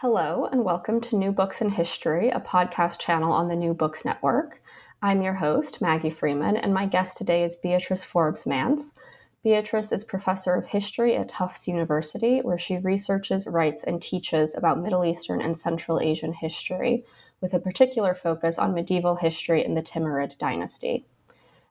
Hello, and welcome to New Books in History, a podcast channel on the New Books Network. I'm your host, Maggie Freeman, and my guest today is Beatrice Forbes Manz. Beatrice is professor of history at Tufts University, where she researches, writes, and teaches about Middle Eastern and Central Asian history, with a particular focus on medieval history in the Timurid dynasty.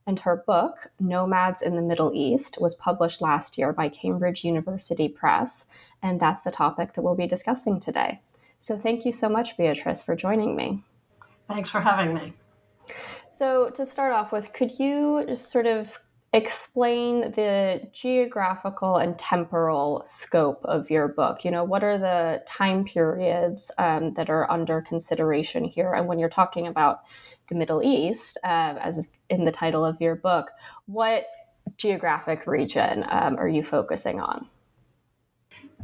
And her book, Nomads in the Middle East, was published last year by Cambridge University Press and that's the topic that we'll be discussing today. So thank you so much, Beatrice, for joining me. Thanks for having me. So, to start off with, could you just sort of explain the geographical and temporal scope of your book? You know, what are the time periods um, that are under consideration here? And when you're talking about the Middle East, uh, as in the title of your book, what geographic region um, are you focusing on?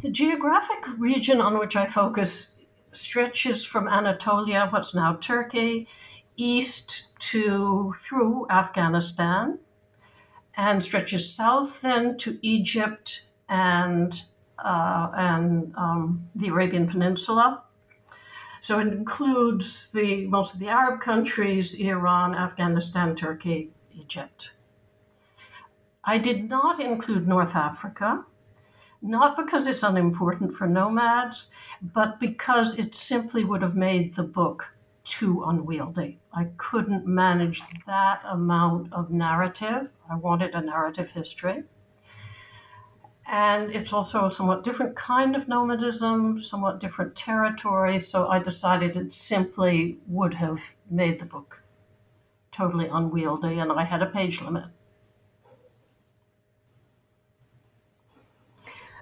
The geographic region on which I focus stretches from Anatolia, what's now Turkey, east to through Afghanistan, and stretches south then to Egypt and uh, and um, the Arabian Peninsula. So it includes the most of the Arab countries, Iran, Afghanistan, Turkey, Egypt. I did not include North Africa not because it's unimportant for nomads, but because it simply would have made the book too unwieldy. I couldn't manage that amount of narrative. I wanted a narrative history. And it's also a somewhat different kind of nomadism, somewhat different territory. So I decided it simply would have made the book totally unwieldy, and I had a page limit.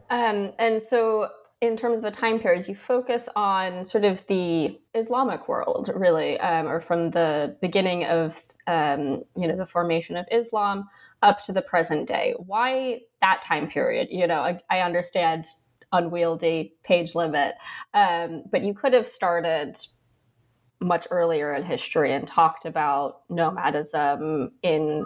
Um, and so, in terms of the time periods, you focus on sort of the Islamic world, really, um, or from the beginning of um, you know the formation of Islam up to the present day. Why that time period? You know, I, I understand unwieldy page limit, um, but you could have started much earlier in history and talked about nomadism in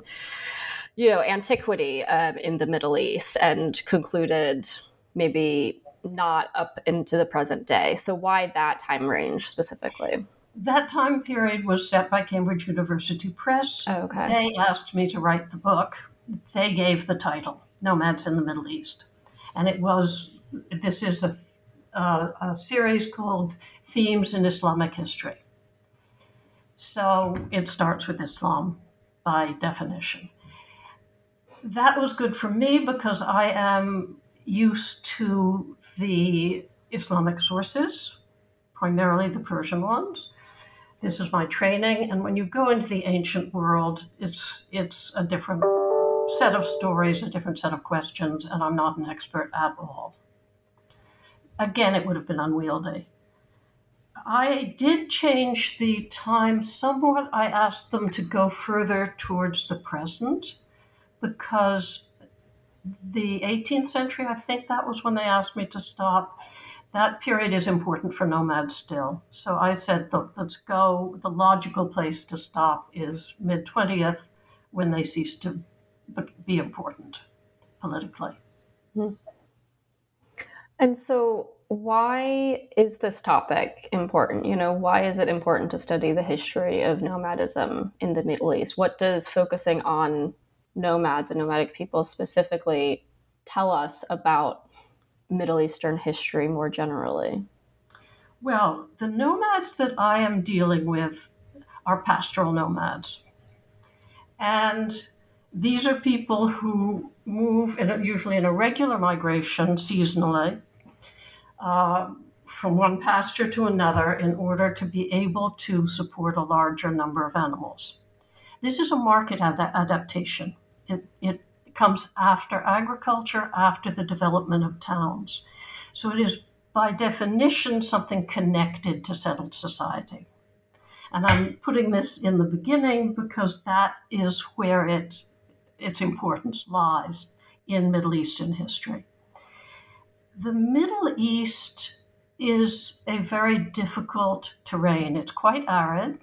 you know antiquity um, in the Middle East and concluded maybe not up into the present day. So, why that time range specifically? That time period was set by Cambridge University Press. Okay. They asked me to write the book. They gave the title, Nomads in the Middle East. And it was, this is a, uh, a series called Themes in Islamic History. So it starts with Islam by definition. That was good for me because I am used to the Islamic sources, primarily the Persian ones. This is my training, and when you go into the ancient world, it's it's a different set of stories, a different set of questions, and I'm not an expert at all. Again, it would have been unwieldy. I did change the time somewhat. I asked them to go further towards the present because the 18th century, I think that was when they asked me to stop. That period is important for nomads still. So I said, let's go. The logical place to stop is mid 20th when they cease to be important politically. Mm-hmm. And so, why is this topic important? You know, why is it important to study the history of nomadism in the Middle East? What does focusing on nomads and nomadic people specifically tell us about Middle Eastern history more generally? Well, the nomads that I am dealing with are pastoral nomads. And these are people who move in a, usually in a regular migration seasonally uh, from one pasture to another in order to be able to support a larger number of animals. This is a market ad- adaptation. It, it comes after agriculture, after the development of towns. So it is by definition something connected to settled society. And I'm putting this in the beginning because that is where it, its importance lies in Middle Eastern history. The Middle East is a very difficult terrain. It's quite arid,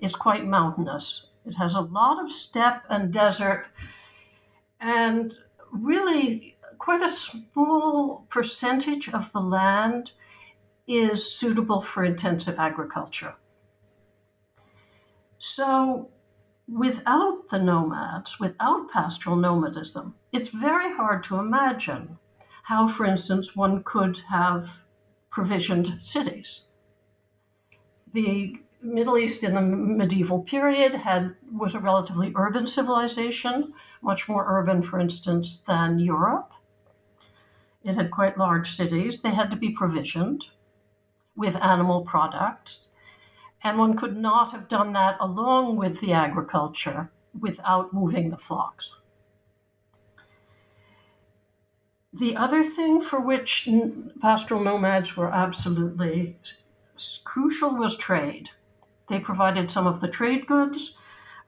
it's quite mountainous. It has a lot of steppe and desert, and really quite a small percentage of the land is suitable for intensive agriculture. So, without the nomads, without pastoral nomadism, it's very hard to imagine how, for instance, one could have provisioned cities. The Middle East in the medieval period had was a relatively urban civilization, much more urban, for instance, than Europe. It had quite large cities. They had to be provisioned with animal products. And one could not have done that along with the agriculture without moving the flocks. The other thing for which pastoral nomads were absolutely crucial was trade. They provided some of the trade goods,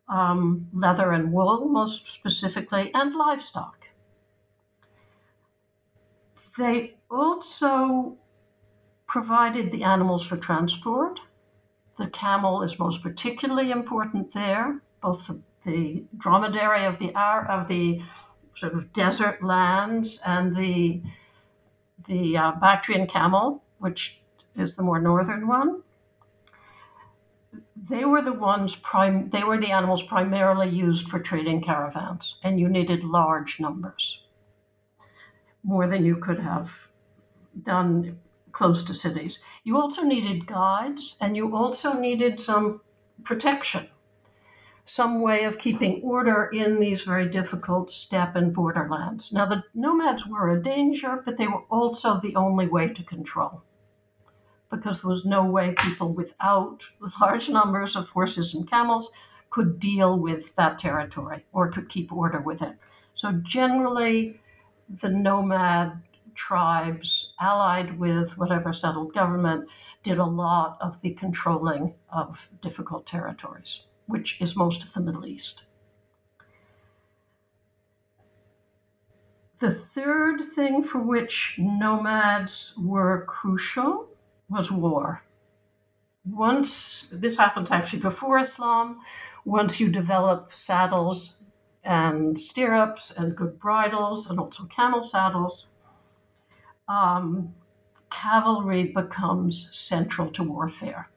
um, leather and wool, most specifically, and livestock. They also provided the animals for transport. The camel is most particularly important there, both the, the dromedary of the of the sort of desert lands and the the uh, Bactrian camel, which is the more northern one. They were the ones prime. They were the animals primarily used for trading caravans, and you needed large numbers more than you could have done close to cities. You also needed guides and you also needed some protection, some way of keeping order in these very difficult steppe and borderlands. Now, the nomads were a danger, but they were also the only way to control because there was no way people without large numbers of horses and camels could deal with that territory or could keep order with it. So, generally, the nomad tribes, allied with whatever settled government, did a lot of the controlling of difficult territories, which is most of the Middle East. The third thing for which nomads were crucial was war. Once, this happens actually before Islam, once you develop saddles and stirrups and good bridles and also camel saddles, um, cavalry becomes central to warfare.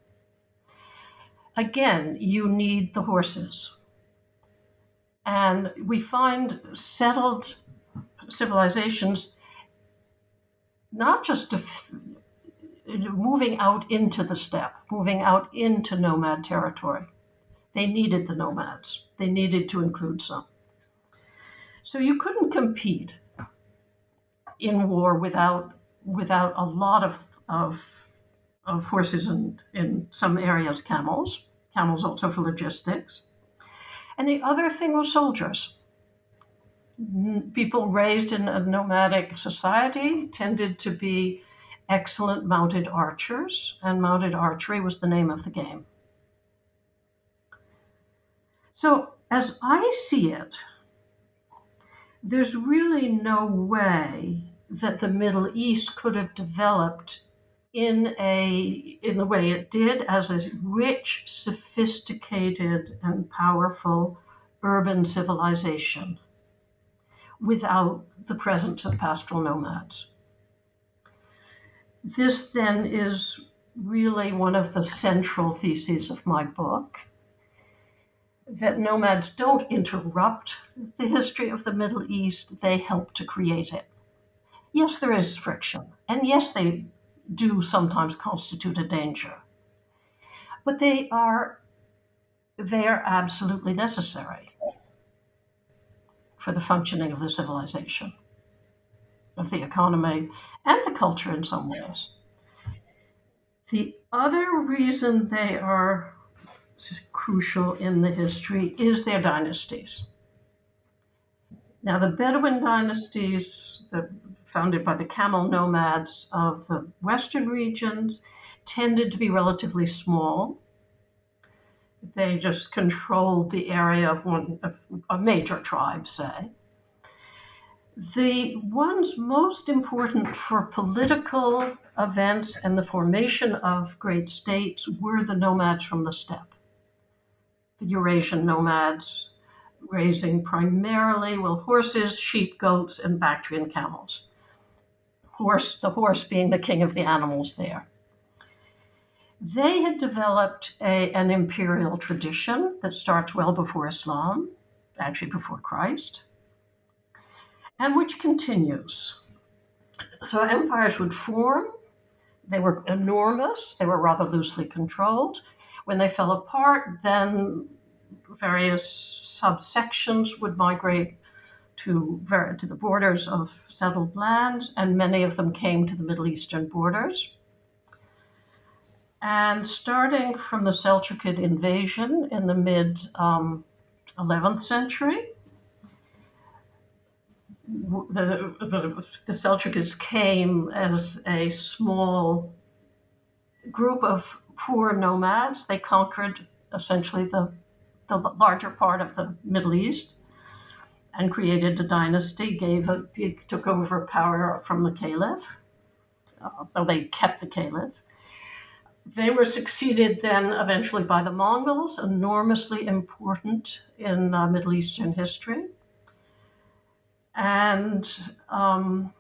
Again, you need the horses. And we find settled civilizations not just moving out into the steppe, moving out into nomad territory. They needed the nomads, they needed to include some. So you couldn't compete in war without without a lot of of, of horses and in some areas camels. Camels also for logistics. And the other thing was soldiers. People raised in a nomadic society tended to be excellent mounted archers, and mounted archery was the name of the game. So, as I see it, there's really no way that the Middle East could have developed in a in the way it did as a rich, sophisticated, and powerful urban civilization without the presence of pastoral nomads. This then is really one of the central theses of my book that nomads don't interrupt the history of the Middle East, they help to create it. yes, there is friction. And yes, they do sometimes constitute a danger. But they are they are absolutely necessary for the functioning of the civilization, of the economy, and the culture in some ways. The other reason they are crucial in the history is their dynasties. Now, the Bedouin dynasties, the, founded by the camel nomads of the western regions, tended to be relatively small. They just controlled the area of one of a major tribe, say. The ones most important for political events and the formation of great states were the nomads from the steppe, the Eurasian nomads, raising primarily well horses, sheep, goats, and Bactrian camels. Horse, the horse being the king of the animals there. They had developed a, an imperial tradition that starts well before Islam, actually before Christ, and which continues. So empires would form, they were enormous, they were rather loosely controlled. When they fell apart, then various subsections would migrate to, to the borders of settled lands, and many of them came to the Middle Eastern borders. And starting from the Seljuk invasion in the mid um, 11th century, the, the, the Seljukids came as a small group of poor nomads. They conquered essentially the, the larger part of the Middle East and created a dynasty, gave a, took over power from the caliph, uh, though they kept the caliph. They were succeeded then eventually by the Mongols, enormously important in uh, Middle Eastern history. And um,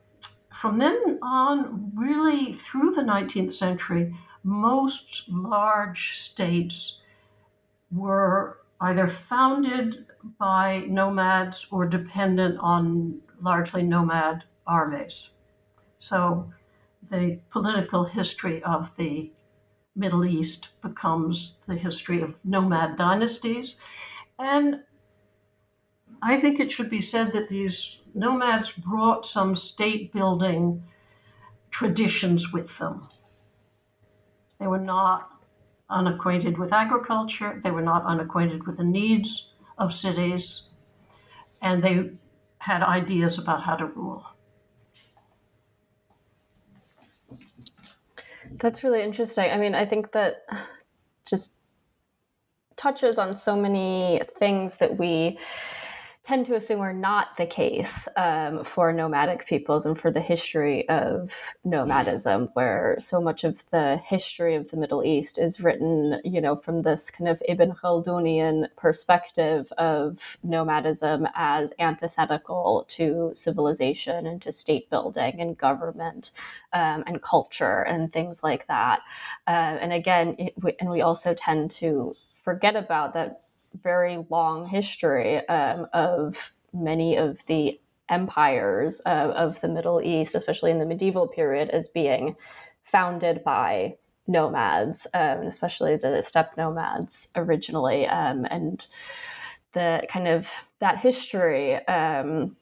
from then on, really through the 19th century, most large states were either founded by nomads or dependent on largely nomad armies. So the political history of the Middle East becomes the history of nomad dynasties. And I think it should be said that these nomads brought some state building traditions with them. They were not unacquainted with agriculture, they were not unacquainted with the needs of cities, and they had ideas about how to rule. That's really interesting. I mean, I think that just touches on so many things that we tend to assume are not the case um, for nomadic peoples and for the history of nomadism, where so much of the history of the Middle East is written, you know, from this kind of Ibn Khaldunian perspective of nomadism as antithetical to civilization and to state building and government um, and culture and things like that. Uh, and again, it, and we also tend to forget about that very long history um, of many of the empires uh, of the Middle East, especially in the medieval period, as being founded by nomads, um, especially the steppe nomads originally, um, and the kind of that history um,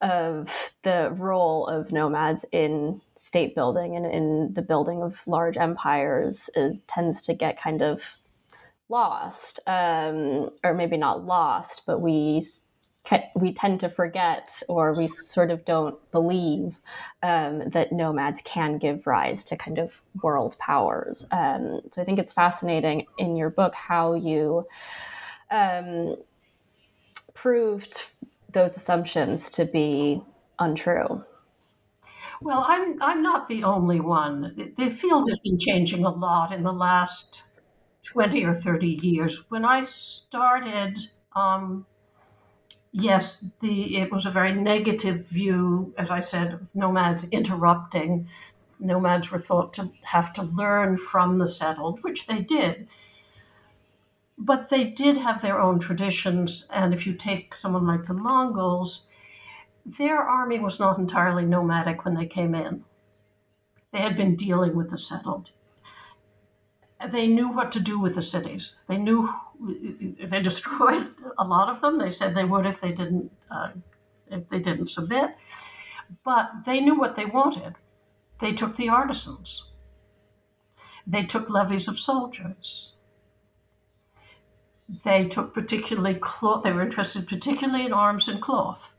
of the role of nomads in state building and in the building of large empires is tends to get kind of lost, um, or maybe not lost, but we we tend to forget or we sort of don't believe um, that nomads can give rise to kind of world powers. Um, so I think it's fascinating in your book how you um, proved those assumptions to be untrue. Well, I'm I'm not the only one. The field has been changing a lot in the last 20 or 30 years. When I started, um, yes, the it was a very negative view, as I said, nomads interrupting. Nomads were thought to have to learn from the settled, which they did. But they did have their own traditions. And if you take someone like the Mongols, their army was not entirely nomadic when they came in. They had been dealing with the settled. They knew what to do with the cities. They knew they destroyed a lot of them. They said they would if they didn't uh, if they didn't submit. But they knew what they wanted. They took the artisans. They took levies of soldiers. They took particularly cloth. They were interested particularly in arms and cloth.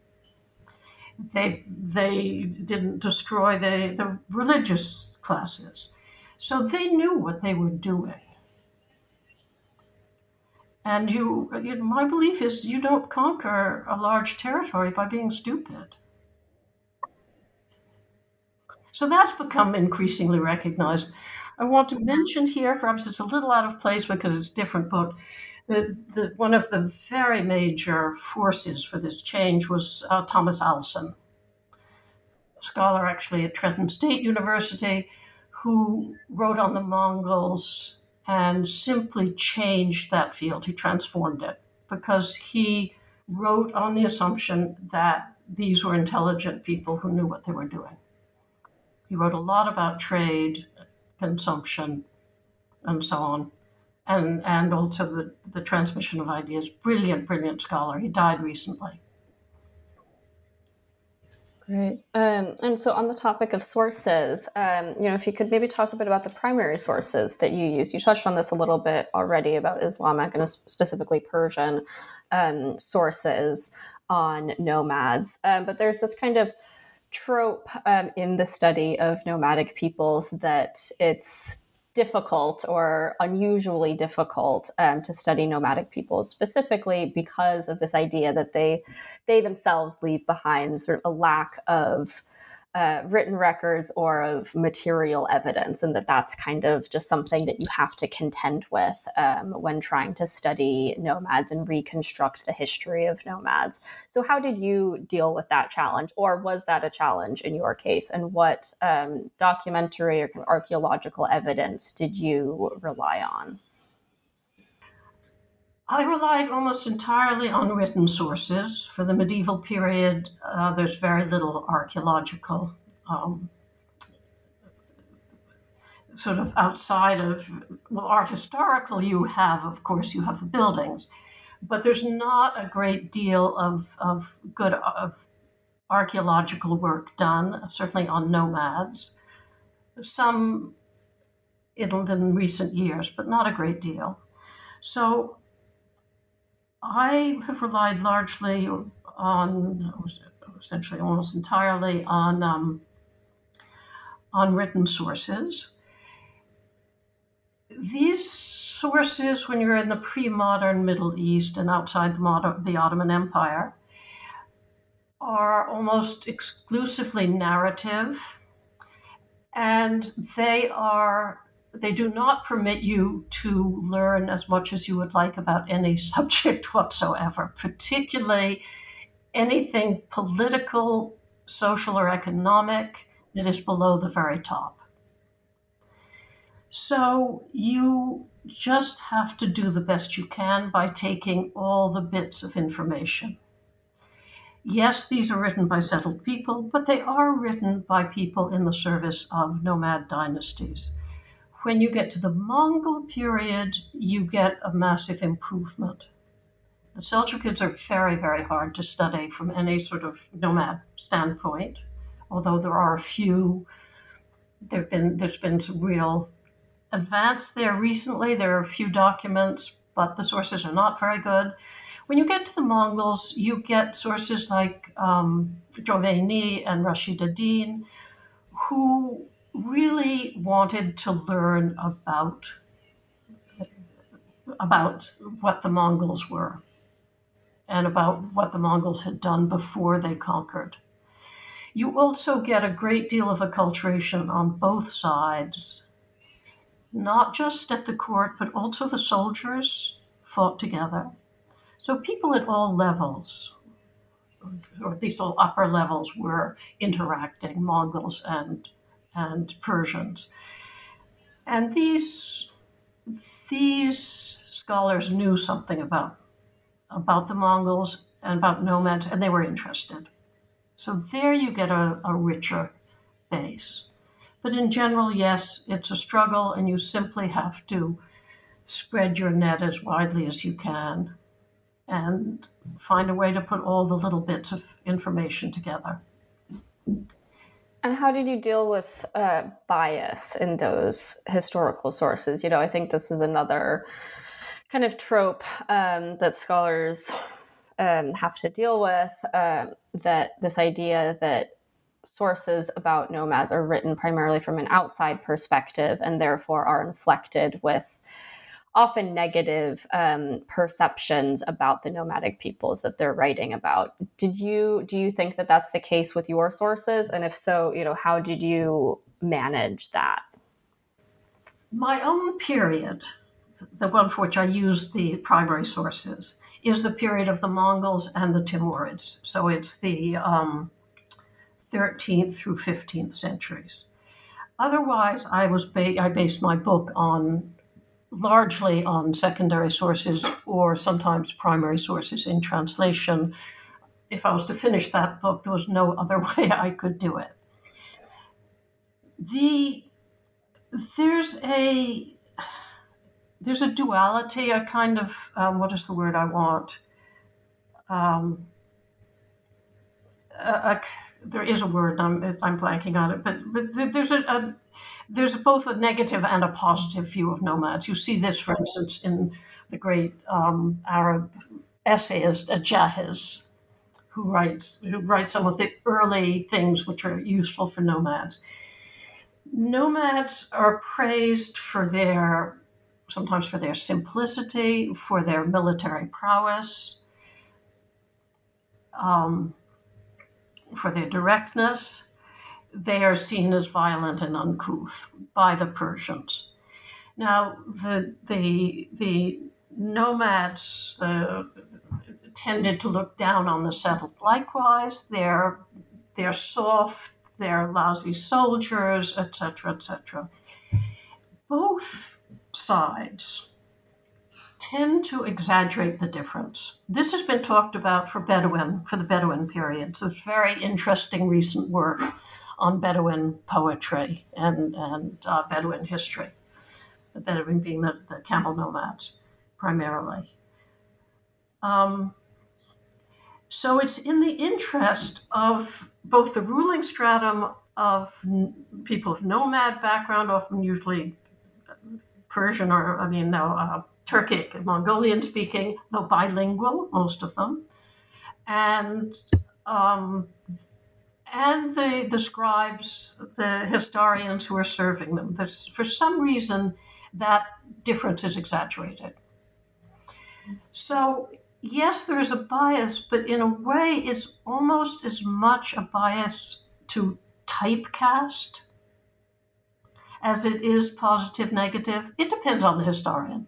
They they didn't destroy the, the religious classes, so they knew what they were doing. And you, you know, my belief is you don't conquer a large territory by being stupid. So that's become increasingly recognized. I want to mention here, perhaps it's a little out of place because it's a different book, the, the, one of the very major forces for this change was uh, Thomas Allsen, scholar actually at Trenton State University, who wrote on the Mongols and simply changed that field. He transformed it because he wrote on the assumption that these were intelligent people who knew what they were doing. He wrote a lot about trade, consumption, and so on, and and also the, the transmission of ideas. Brilliant, brilliant scholar. He died recently. Great. Um, and so, on the topic of sources, um, you know, if you could maybe talk a bit about the primary sources that you use. You touched on this a little bit already about Islamic and specifically Persian um, sources on nomads, um, but there's this kind of trope um, in the study of nomadic peoples that it's difficult or unusually difficult um, to study nomadic peoples specifically because of this idea that they they themselves leave behind sort of a lack of uh, written records or of material evidence, and that that's kind of just something that you have to contend with um, when trying to study nomads and reconstruct the history of nomads. So, how did you deal with that challenge, or was that a challenge in your case? And what um, documentary or archaeological evidence did you rely on? I relied almost entirely on written sources. For the medieval period, uh, there's very little archaeological, um, sort of outside of, well, art historical, you have, of course, you have the buildings, but there's not a great deal of, of good of archaeological work done, certainly on nomads. Some in, in recent years, but not a great deal. So I have relied largely on, essentially almost entirely on um, on written sources. These sources, when you're in the pre-modern Middle East and outside the, modern, the Ottoman Empire, are almost exclusively narrative, and they are they do not permit you to learn as much as you would like about any subject whatsoever, particularly anything political, social, or economic that is below the very top. So you just have to do the best you can by taking all the bits of information. Yes, these are written by settled people, but they are written by people in the service of nomad dynasties when you get to the Mongol period, you get a massive improvement. The Seljukids are very, very hard to study from any sort of nomad standpoint, although there are a few. There've been there's been some real advance there recently. There are a few documents, but the sources are not very good. When you get to the Mongols, you get sources like um, and Rashid ad-Din, who really wanted to learn about about what the Mongols were and about what the Mongols had done before they conquered. You also get a great deal of acculturation on both sides, not just at the court, but also the soldiers fought together. So people at all levels, or at least all upper levels, were interacting, Mongols and and Persians. And these, these scholars knew something about, about the Mongols and about nomads, and they were interested. So there you get a, a richer base. But in general, yes, it's a struggle, and you simply have to spread your net as widely as you can and find a way to put all the little bits of information together. And how did you deal with uh, bias in those historical sources? You know, I think this is another kind of trope um, that scholars um, have to deal with. Uh, that this idea that sources about nomads are written primarily from an outside perspective and therefore are inflected with often negative um, perceptions about the nomadic peoples that they're writing about. Did you do you think that that's the case with your sources, and if so, you know how did you manage that? My own period, the one for which I used the primary sources, is the period of the Mongols and the Timurids. So it's the um, 13th through 15th centuries. Otherwise, I was ba- I based my book on largely on secondary sources or sometimes primary sources in translation. If I was to finish that book, there was no other way I could do it. The there's a there's a duality, a kind of um, what is the word I want? Um, a, a, there is a word I'm I'm blanking on it, but, but there's a, a there's both a negative and a positive view of nomads. You see this, for instance, in the great um, Arab essayist Jahiz, who writes who writes some of the early things which are useful for nomads. Nomads are praised for their sometimes for their simplicity, for their military prowess, um, for their directness they are seen as violent and uncouth by the Persians. Now, the the the nomads uh, tended to look down on the settled. Likewise, they're they're soft, they're lousy soldiers, etc., etc. Both sides tend to exaggerate the difference. This has been talked about for Bedouin, for the Bedouin period. So it's very interesting recent work on Bedouin poetry and, and uh, Bedouin history, the Bedouin being the, the camel nomads primarily. Um, so it's in the interest of both the ruling stratum of people of nomad background, often usually Persian or, I mean, no, uh, Turkic and Mongolian speaking, though bilingual, most of them, and um, and the, the scribes, the historians who are serving them. There's, for some reason, that difference is exaggerated. So, yes, there is a bias, but in a way, it's almost as much a bias to typecast as it is positive, negative. It depends on the historian.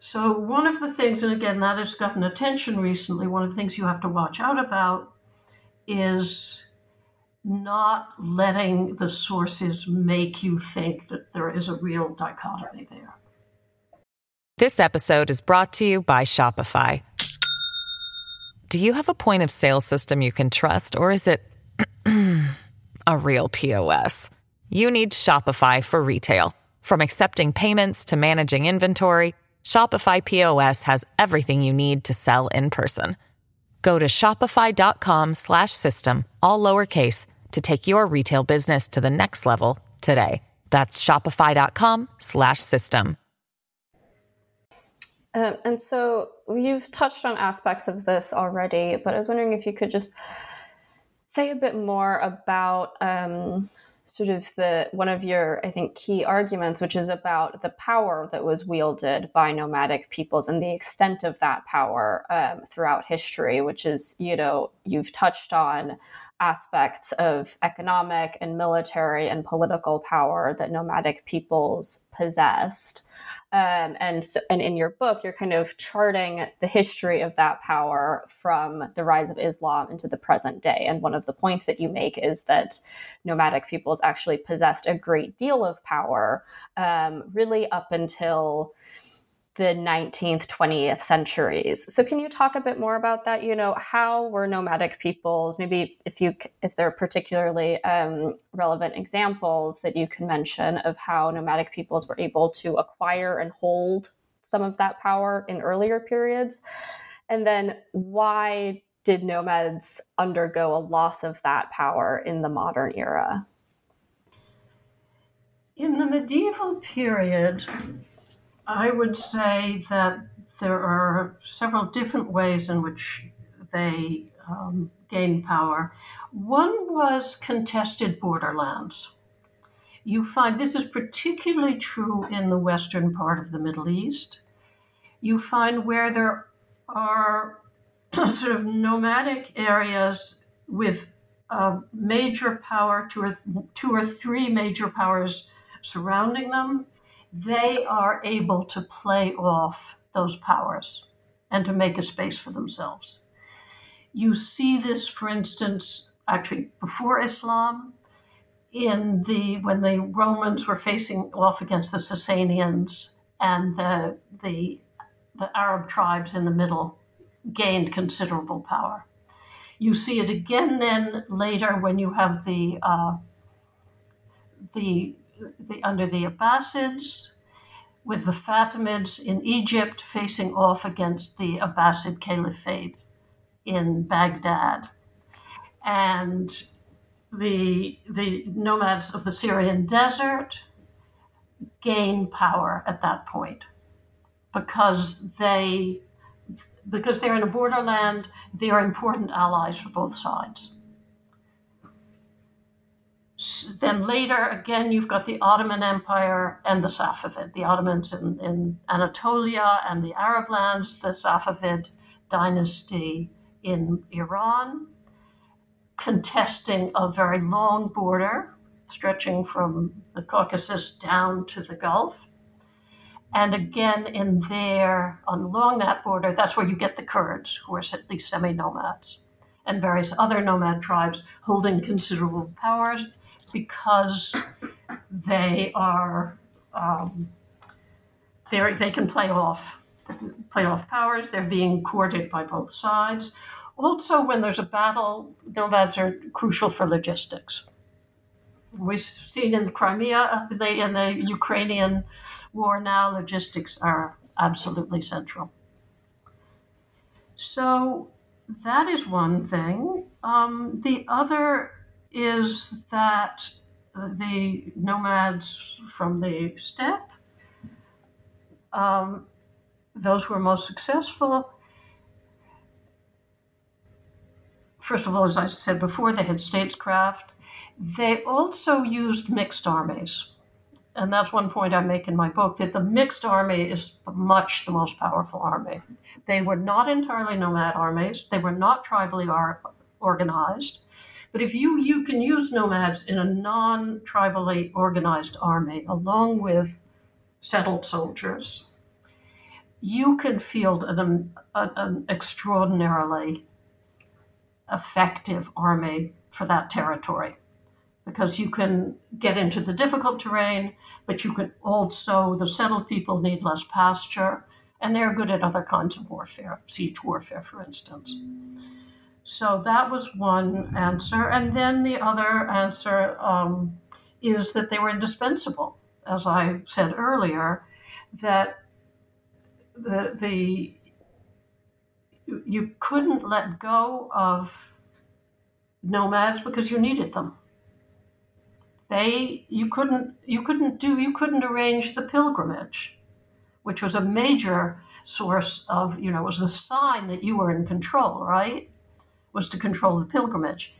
So, one of the things, and again, that has gotten attention recently, one of the things you have to watch out about is not letting the sources make you think that there is a real dichotomy there. This episode is brought to you by Shopify. Do you have a point of sale system you can trust, or is it a real POS? You need Shopify for retail. From accepting payments to managing inventory, Shopify POS has everything you need to sell in person. Go to shopify.com slash system, all lowercase, to take your retail business to the next level today. That's shopify.com slash system. Um, and so you've touched on aspects of this already, but I was wondering if you could just say a bit more about um, sort of the one of your i think key arguments which is about the power that was wielded by nomadic peoples and the extent of that power um, throughout history which is you know you've touched on aspects of economic and military and political power that nomadic peoples possessed um, and so, and in your book, you're kind of charting the history of that power from the rise of Islam into the present day. And one of the points that you make is that nomadic peoples actually possessed a great deal of power, um, really up until the 19th 20th centuries. So can you talk a bit more about that? You know how were nomadic peoples maybe if you if there are particularly um, relevant examples that you can mention of how nomadic peoples were able to acquire and hold some of that power in earlier periods? And then why did nomads undergo a loss of that power in the modern era? In the medieval period I would say that there are several different ways in which they um, gained power. One was contested borderlands. You find this is particularly true in the western part of the Middle East. You find where there are sort of nomadic areas with major power, two or, two or three major powers surrounding them, they are able to play off those powers and to make a space for themselves. You see this, for instance, actually before Islam, in the when the Romans were facing off against the Sasanians and the the, the Arab tribes in the middle gained considerable power. You see it again then later when you have the uh, the the, under the Abbasids, with the Fatimids in Egypt facing off against the Abbasid Caliphate in Baghdad. And the, the nomads of the Syrian desert gain power at that point because they because they're in a borderland, they are important allies for both sides then later, again, you've got the Ottoman Empire and the Safavid, the Ottomans in, in Anatolia and the Arab lands, the Safavid dynasty in Iran, contesting a very long border stretching from the Caucasus down to the Gulf. And again, in there, along that border, that's where you get the Kurds, who are at semi nomads, and various other nomad tribes holding considerable powers because they are um, they they can play off play off powers. They're being courted by both sides. Also, when there's a battle, nomads are crucial for logistics. We've seen in Crimea, in the Ukrainian war now, logistics are absolutely central. So that is one thing. Um, the other is that the nomads from the steppe, um, those who are most successful, first of all, as I said before, they had statescraft. They also used mixed armies. And that's one point I make in my book that the mixed army is much the most powerful army. They were not entirely nomad armies, they were not tribally organized. But if you, you can use nomads in a non tribally organized army along with settled soldiers, you can field an, an extraordinarily effective army for that territory because you can get into the difficult terrain, but you can also, the settled people need less pasture, and they're good at other kinds of warfare, siege warfare, for instance. So that was one answer. And then the other answer um, is that they were indispensable. As I said earlier, that the, the you couldn't let go of nomads because you needed them. They you couldn't you couldn't do you couldn't arrange the pilgrimage, which was a major source of you know was the sign that you were in control, right? Was to control the pilgrimage.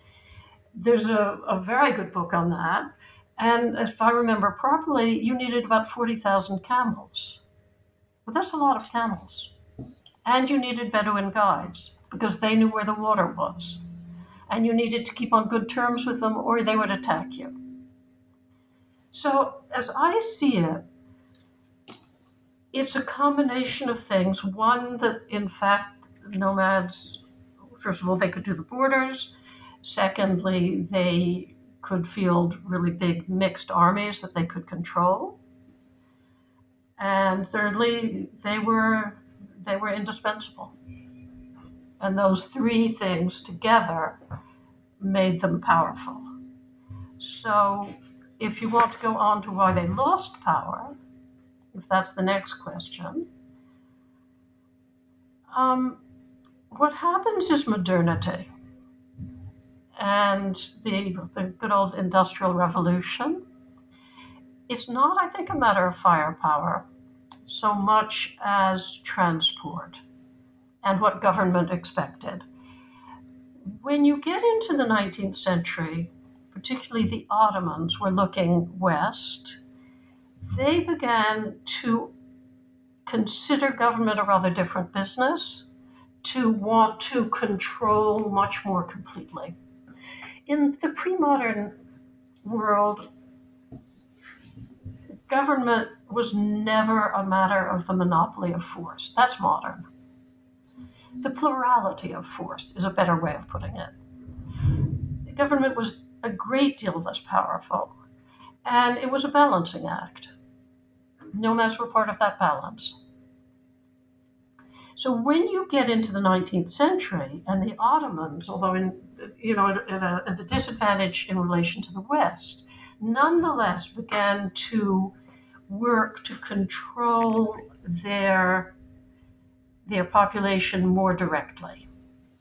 There's a, a very good book on that. And if I remember properly, you needed about 40,000 camels. But that's a lot of camels. And you needed Bedouin guides because they knew where the water was. And you needed to keep on good terms with them or they would attack you. So, as I see it, it's a combination of things. One, that in fact, nomads first of all, they could do the borders. Secondly, they could field really big mixed armies that they could control. And thirdly, they were they were indispensable. And those three things together made them powerful. So if you want to go on to why they lost power, if that's the next question, um, what happens is modernity and the, the good old industrial revolution. It's not, I think, a matter of firepower so much as transport and what government expected. When you get into the 19th century, particularly the Ottomans were looking west, they began to consider government a rather different business, to want to control much more completely. In the pre modern world, government was never a matter of the monopoly of force. That's modern. The plurality of force is a better way of putting it. The government was a great deal less powerful, and it was a balancing act. Nomads were part of that balance. So when you get into the 19th century and the Ottomans, although in you know at a, at a disadvantage in relation to the West, nonetheless began to work to control their their population more directly,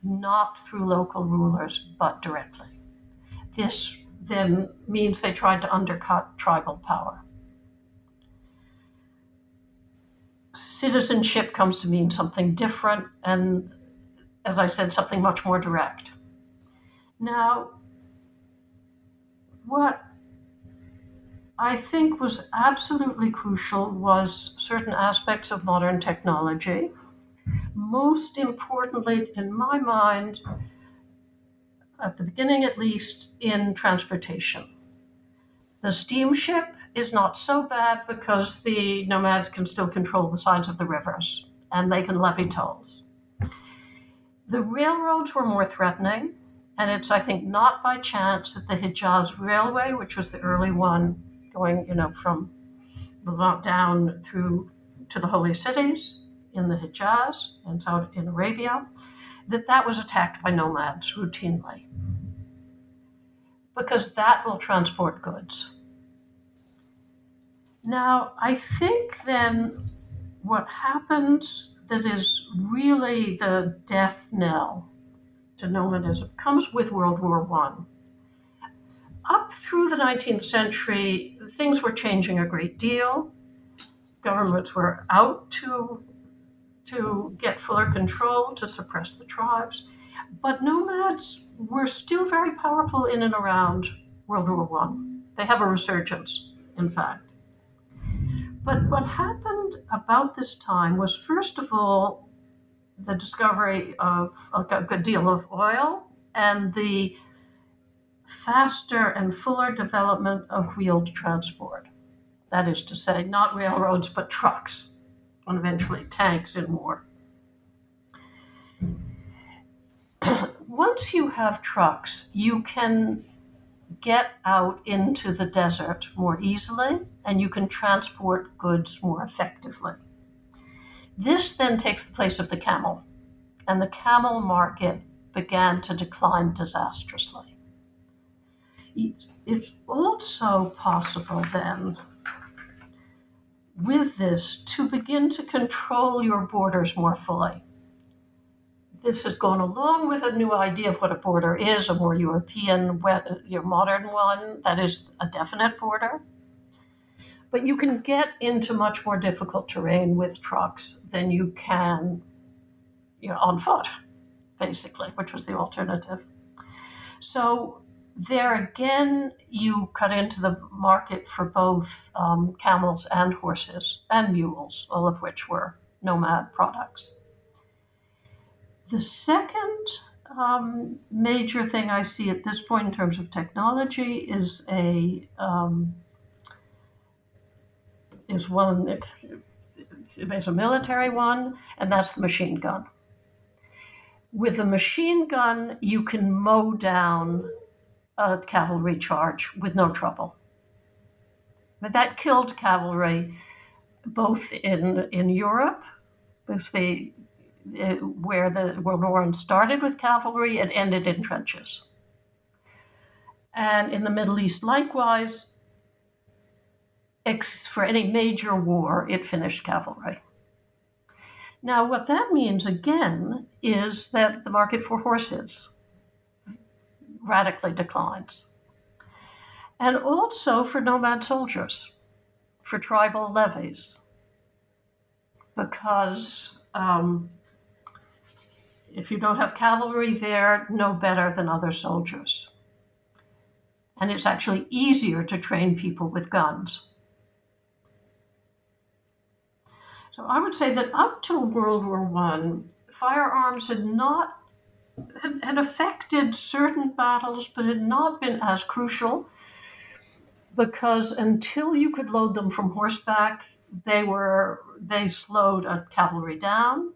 not through local rulers, but directly. This then means they tried to undercut tribal power. Citizenship comes to mean something different, and as I said, something much more direct. Now, what I think was absolutely crucial was certain aspects of modern technology. Most importantly, in my mind, at the beginning at least, in transportation. The steamship is not so bad because the nomads can still control the sides of the rivers and they can levy tolls. The railroads were more threatening, and it's, I think, not by chance that the Hijaz Railway, which was the early one going, you know, from Levant down through to the holy cities in the Hijaz and Saudi in Arabia, that that was attacked by nomads routinely because that will transport goods. Now, I think then what happens that is really the death knell to nomadism comes with World War One up through the 19th century, things were changing a great deal. Governments were out to, to get fuller control, to suppress the tribes. But nomads were still very powerful in and around World War I. They have a resurgence, in fact. But what happened about this time was, first of all, the discovery of a good deal of oil and the faster and fuller development of wheeled transport. That is to say, not railroads, but trucks, and eventually tanks and more. Once you have trucks, you can get out into the desert more easily and you can transport goods more effectively. This then takes the place of the camel, and the camel market began to decline disastrously it's also possible then with this to begin to control your borders more fully. This has gone along with a new idea of what a border is, a more European, your modern one that is a definite border. But you can get into much more difficult terrain with trucks than you can you know, on foot, basically, which was the alternative. So there again, you cut into the market for both um, camels and horses and mules, all of which were nomad products. The second um, major thing I see at this point in terms of technology is a um, is one is a military one, and that's the machine gun. With a machine gun, you can mow down a cavalry charge with no trouble. But that killed cavalry both in in Europe, with the uh, where the World War One started with cavalry it ended in trenches. And in the Middle East, likewise, ex- for any major war, it finished cavalry. Now, what that means again is that the market for horses radically declines. And also for nomad soldiers, for tribal levies, because um, if you don't have cavalry there, no better than other soldiers. And it's actually easier to train people with guns. So I would say that up till World War One, firearms had not had, had affected certain battles, but had not been as crucial because until you could load them from horseback, they were they slowed a cavalry down.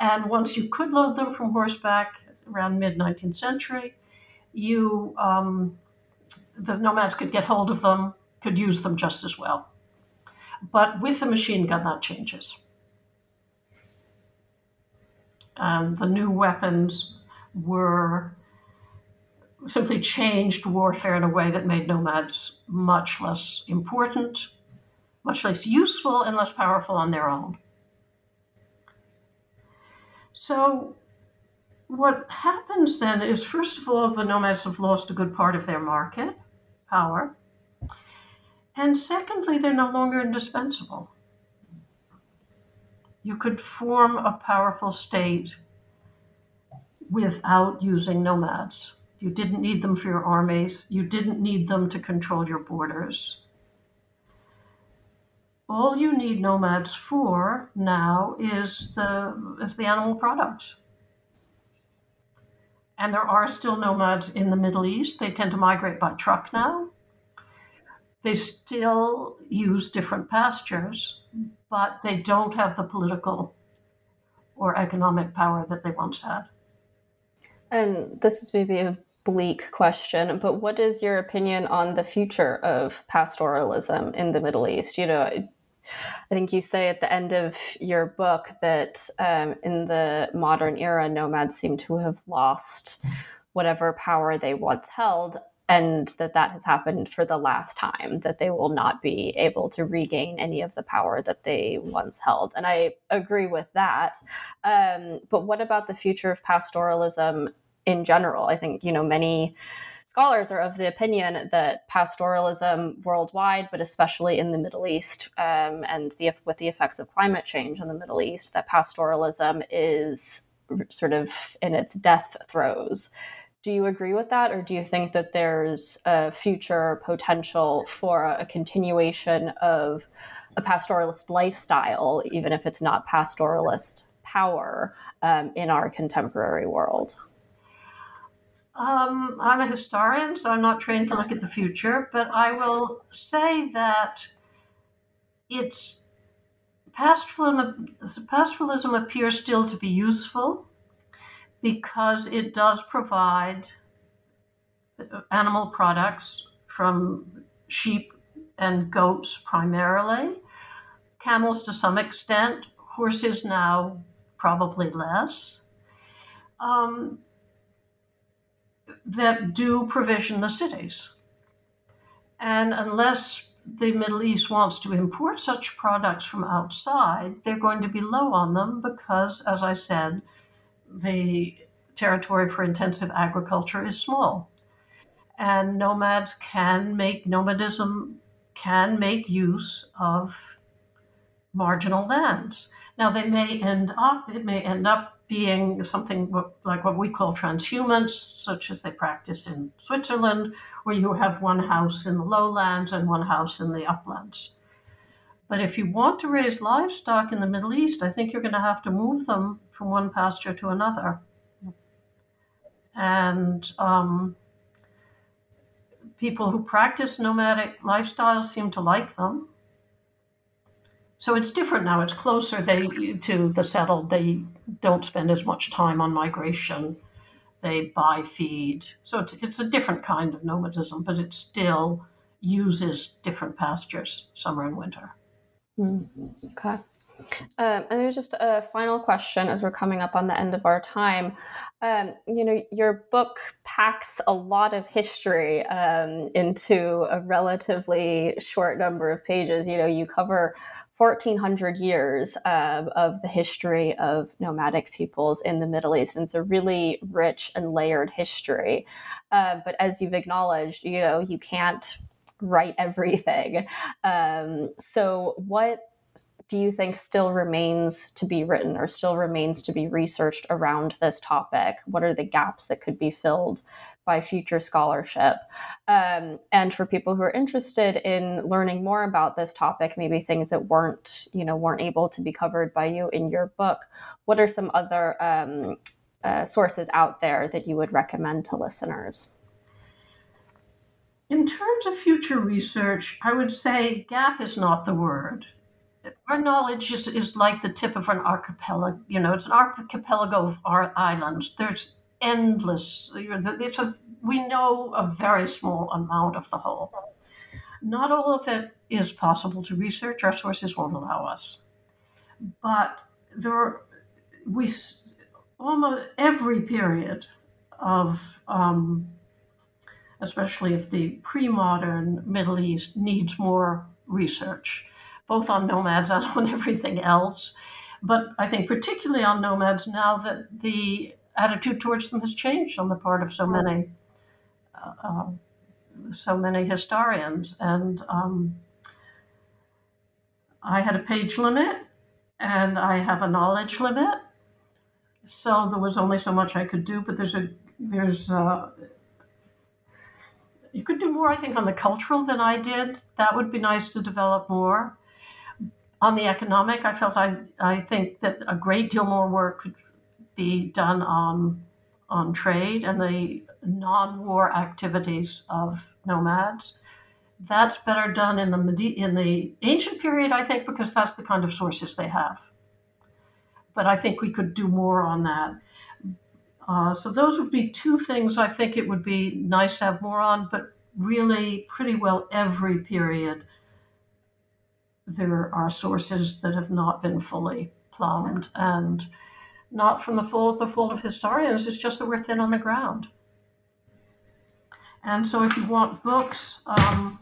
And once you could load them from horseback around mid 19th century, you um, the nomads could get hold of them, could use them just as well. But with the machine gun, that changes. Um, the new weapons were simply changed warfare in a way that made nomads much less important, much less useful, and less powerful on their own. So, what happens then is, first of all, the nomads have lost a good part of their market power. And secondly, they're no longer indispensable. You could form a powerful state without using nomads. You didn't need them for your armies, you didn't need them to control your borders. All you need nomads for now is the is the animal products. And there are still nomads in the Middle East. They tend to migrate by truck now. They still use different pastures, but they don't have the political or economic power that they once had. And this is maybe a bleak question, but what is your opinion on the future of pastoralism in the Middle East? You know, I think you say at the end of your book that um, in the modern era, nomads seem to have lost whatever power they once held and that that has happened for the last time that they will not be able to regain any of the power that they once held. And i agree with that. Um, but what about the future of pastoralism in general? I think you know many scholars are of the opinion that pastoralism worldwide, but especially in the Middle East, um, and the, with the effects of climate change in the Middle East, that pastoralism is sort of in its death throes. Do you agree with that, or do you think that there's a future potential for a continuation of a pastoralist lifestyle, even if it's not pastoralist power um, in our contemporary world? Um, I'm a historian, so I'm not trained to look at the future, but I will say that it's pastoralism, pastoralism appears still to be useful because it does provide animal products from sheep and goats primarily, camels to some extent, horses now probably less, um, that do provision the cities. And unless the Middle East wants to import such products from outside, they're going to be low on them because, as I said, the territory for intensive agriculture is small. And nomads can make, nomadism can make use of marginal lands. Now, they may end up, it may end up being something like what we call transhumance, such as they practice in Switzerland, where you have one house in the lowlands and one house in the uplands. But if you want to raise livestock in the Middle East, I think you're going to have to move them from one pasture to another. And um, people who practice nomadic lifestyles seem to like them. So it's different now. It's closer they, to the settled. They don't spend as much time on migration. They buy feed. So it's, it's a different kind of nomadism, but it still uses different pastures summer and winter. Mm, okay. Um, and there's just a final question as we're coming up on the end of our time. Um, you know, your book packs a lot of history um, into a relatively short number of pages. You know, you cover 1400 years uh, of the history of nomadic peoples in the Middle East. And it's a really rich and layered history. Uh, but as you've acknowledged, you know, you can't write everything. Um, so, what do you think still remains to be written or still remains to be researched around this topic? What are the gaps that could be filled by future scholarship? Um, and for people who are interested in learning more about this topic, maybe things that weren't, you know, weren't able to be covered by you in your book, what are some other um, uh, sources out there that you would recommend to listeners? In terms of future research, I would say gap is not the word our knowledge is, is like the tip of an archipelago. You know, it's an archipelago of our islands. There's endless. It's a, we know a very small amount of the whole. Not all of it is possible to research. Our sources won't allow us. But there, we almost every period of, um, especially if the pre-modern Middle East needs more research both on nomads and on everything else. But I think particularly on nomads now that the attitude towards them has changed on the part of so many, uh, uh, so many historians. And um, I had a page limit, and I have a knowledge limit. So there was only so much I could do. But there's a there's uh, you could do more, I think, on the cultural than I did. That would be nice to develop more on the economic, I felt I, I think that a great deal more work could be done on on trade and the non-war activities of nomads. That's better done in the in the ancient period, I think, because that's the kind of sources they have. But I think we could do more on that. Uh, so those would be two things I think it would be nice to have more on, but really pretty well every period there are sources that have not been fully plumbed and not from the the fault of historians it's just that we're thin on the ground. And so if you want books um,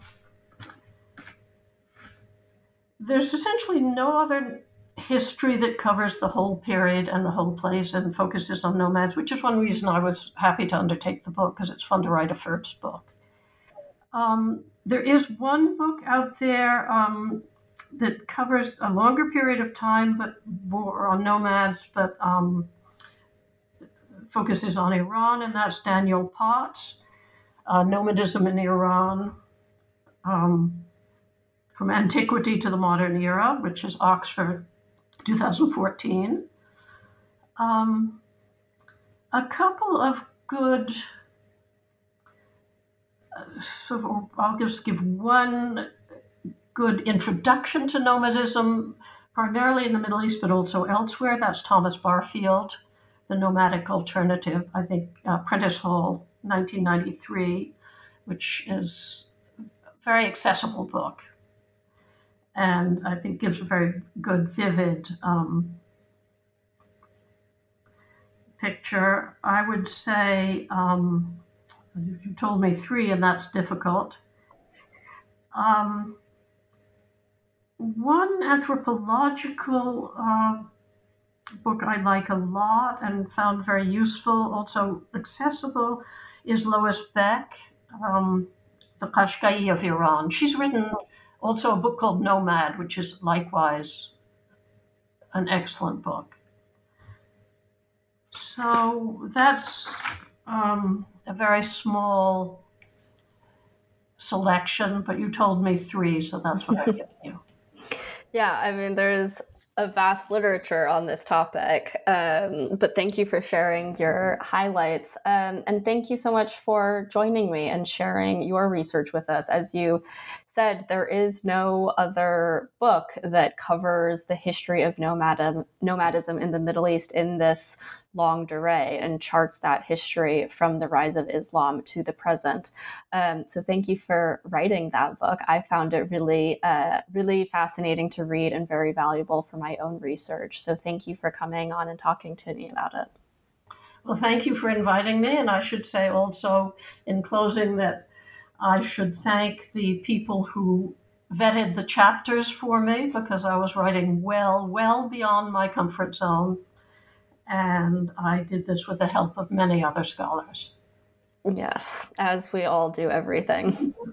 there's essentially no other history that covers the whole period and the whole place and focuses on nomads which is one reason i was happy to undertake the book because it's fun to write a first book. Um, there is one book out there um, that covers a longer period of time, but more on nomads, but um, focuses on Iran, and that's Daniel Potts, uh, Nomadism in Iran um, from Antiquity to the Modern Era, which is Oxford 2014. Um, a couple of good, uh, so I'll just give one good introduction to nomadism, primarily in the Middle East, but also elsewhere. That's Thomas Barfield, The Nomadic Alternative, I think, uh, Prentice Hall, 1993, which is a very accessible book. And I think gives a very good, vivid um, picture. I would say, um, you told me three, and that's difficult. Um, one anthropological uh, book I like a lot and found very useful, also accessible, is Lois Beck, um, The Qashqai of Iran. She's written also a book called Nomad, which is likewise an excellent book. So that's um, a very small selection, but you told me three, so that's what giving you. Yeah, I mean, there's a vast literature on this topic, um, but thank you for sharing your highlights. Um, and thank you so much for joining me and sharing your research with us. As you said, there is no other book that covers the history of nomadism, nomadism in the Middle East in this longue durée and charts that history from the rise of Islam to the present. Um, so thank you for writing that book. I found it really, uh, really fascinating to read and very valuable for my own research. So thank you for coming on and talking to me about it. Well, thank you for inviting me. And I should say also in closing that I should thank the people who vetted the chapters for me because I was writing well, well beyond my comfort zone and I did this with the help of many other scholars. Yes, as we all do everything.